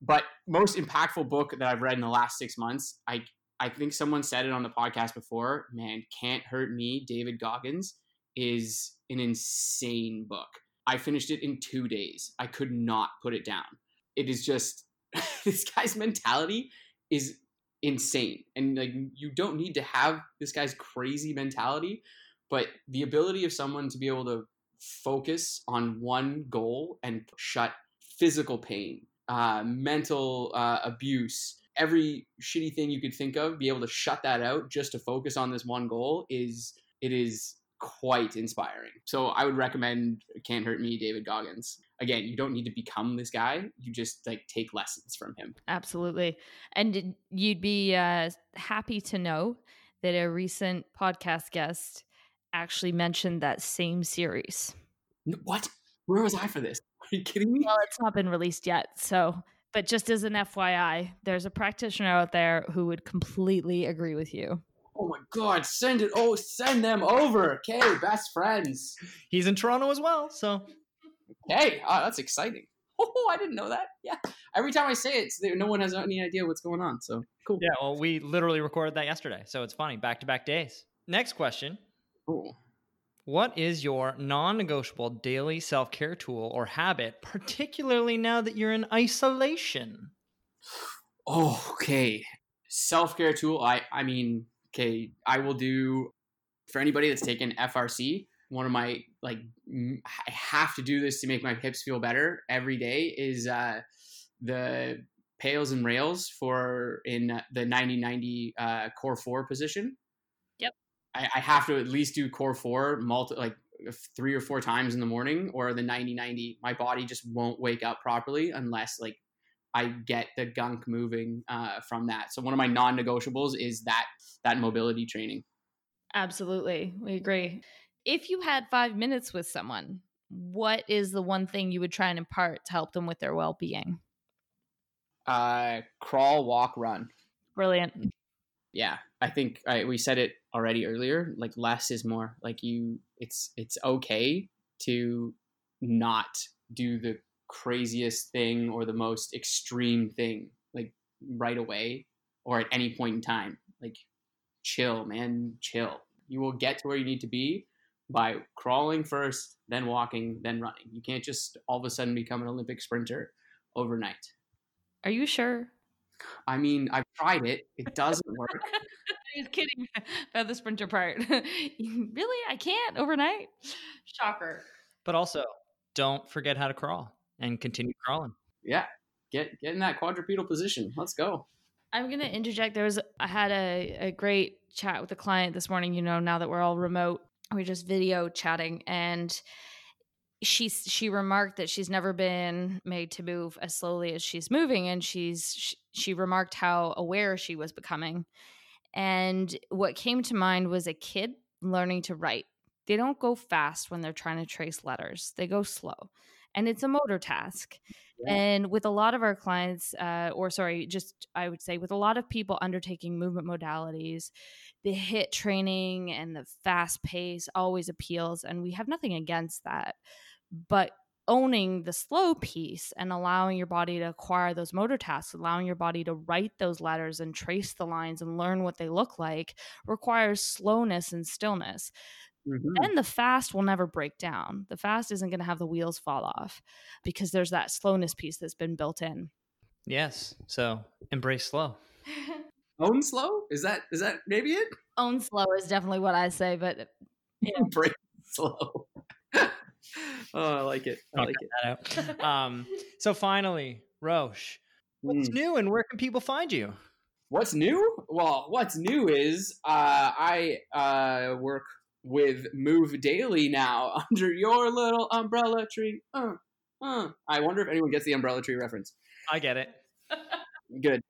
But most impactful book that I've read in the last six months, I I think someone said it on the podcast before. Man, can't hurt me. David Goggins is an insane book. I finished it in two days. I could not put it down. It is just this guy's mentality is insane, and like you don't need to have this guy's crazy mentality, but the ability of someone to be able to focus on one goal and shut physical pain, uh, mental uh, abuse, every shitty thing you could think of, be able to shut that out just to focus on this one goal is it is quite inspiring. So I would recommend Can't Hurt Me, David Goggins. Again, you don't need to become this guy. You just like take lessons from him. Absolutely. And you'd be uh, happy to know that a recent podcast guest actually mentioned that same series. What? Where was I for this? Are you kidding me? Well, it's not been released yet. So, but just as an FYI, there's a practitioner out there who would completely agree with you. Oh my god, send it. Oh, send them over. Okay, best friends. He's in Toronto as well, so Hey, oh, ah, that's exciting. Oh, I didn't know that. Yeah. Every time I say it, no one has any idea what's going on. So cool. yeah. Well, we literally recorded that yesterday, so it's funny. Back to back days. Next question: Cool. What is your non-negotiable daily self-care tool or habit, particularly now that you're in isolation? Oh, okay. Self care tool. I I mean, okay, I will do for anybody that's taken FRC. One of my like, m- I have to do this to make my hips feel better every day. Is uh, the PAILs and RAILs for in the 90-90 uh, core four position. Yep. I, I have to at least do core four multi like three or four times in the morning or the 90-90 my body just won't wake up properly unless like I get the gunk moving uh, from that. So one of my non-negotiables is that that mobility training. Absolutely. We agree. If you had five minutes with someone, what is the one thing you would try and impart to help them with their well being? Uh, crawl, walk, run. Brilliant. Yeah, I think I, we said it already earlier. Like less is more. Like you, it's it's okay to not do the craziest thing or the most extreme thing like right away or at any point in time. Like chill, man, chill. You will get to where you need to be by crawling first, then walking, then running. You can't just all of a sudden become an Olympic sprinter overnight. Are you sure? I mean, I've tried it. It doesn't work. He's kidding about the sprinter part. really? I can't overnight? Shocker. But also, don't forget how to crawl and continue crawling. yeah, get get in that quadrupedal position. Let's go. I'm gonna interject. There was I had a, a great chat with a client this morning. You know, now that we're all remote, we're just video chatting, and she she remarked that she's never been made to move as slowly as she's moving, and she's she, she remarked how aware she was becoming. And what came to mind was a kid learning to write. They don't go fast when they're trying to trace letters. They go slow, and it's a motor task. Yeah. And with a lot of our clients, uh, or sorry, just I would say with a lot of people undertaking movement modalities, the HIIT training and the fast pace always appeals. And we have nothing against that. But owning the slow piece and allowing your body to acquire those motor tasks, allowing your body to write those letters and trace the lines and learn what they look like requires slowness and stillness. Mm-hmm. Then the fast will never break down. The fast isn't going to have the wheels fall off because there's that slowness piece that's been built in. Yes. So embrace slow. Own slow? Is that is that maybe it? Own slow is definitely what I say, but yeah. embrace slow. oh, I like it. I like it. um, so finally, Roche, what's mm. new and where can people find you? What's new? Well, what's new is uh, I uh, work with Move Daily now under your little umbrella tree. Uh, uh. I wonder if anyone gets the umbrella tree reference. I get it. Good,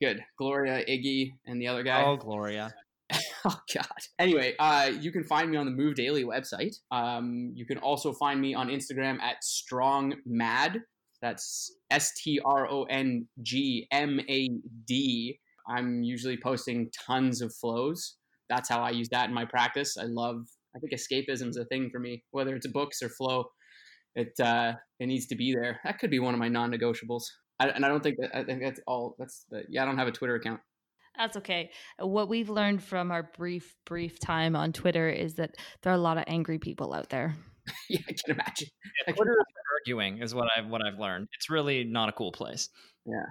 good. Gloria, Iggy, and the other guy. Oh, Gloria. oh God. Anyway, uh, you can find me on the Move Daily website. Um, you can also find me on Instagram at Strong Mad. That's S T R O N G M A D. I'm usually posting tons of flows. That's how I use that in my practice. I love. I think escapism is a thing for me, whether it's books or flow. It uh, it needs to be there. That could be one of my non-negotiables. I, and I don't think that I think that's all. That's the yeah. I don't have a Twitter account. That's okay. What we've learned from our brief, brief time on Twitter is that there are a lot of angry people out there. yeah, I can imagine. Yeah, Twitter is arguing is what I've what I've learned. It's really not a cool place. Yeah.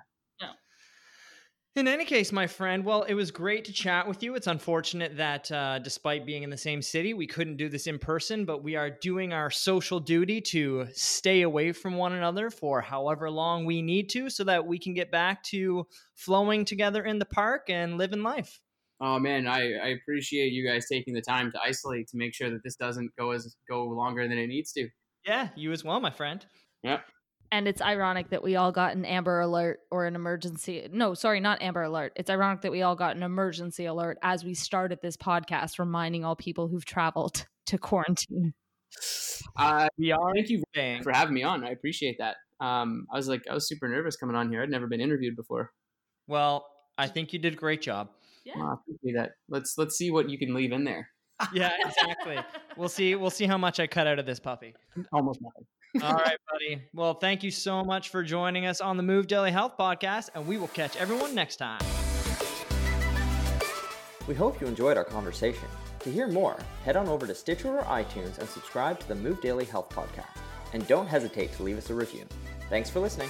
In any case, my friend, well, it was great to chat with you. It's unfortunate that uh, despite being in the same city, we couldn't do this in person, but we are doing our social duty to stay away from one another for however long we need to so that we can get back to flowing together in the park and living life. Oh man, I, I appreciate you guys taking the time to isolate to make sure that this doesn't go as go longer than it needs to. Yeah, you as well, my friend. Yeah and it's ironic that we all got an amber alert or an emergency no sorry not amber alert. It's ironic that we all got an emergency alert as we started this podcast reminding all people who've traveled to quarantine. Uh, we are. Thank you for having me on. I appreciate that. Um, i was like i was super nervous coming on here. I'd never been interviewed before. Well i think you did a great job. Yeah. Well, that. Let's let's see what you can leave in there. Yeah exactly. We'll see we'll see how much i cut out of this puppy. Almost nothing all right, buddy. Well, thank you so much for joining us on the Move Daily Health Podcast, and we will catch everyone next time. We hope you enjoyed our conversation. To hear more, head on over to Stitcher or iTunes and subscribe to the Move Daily Health Podcast. And don't hesitate to leave us a review. Thanks for listening.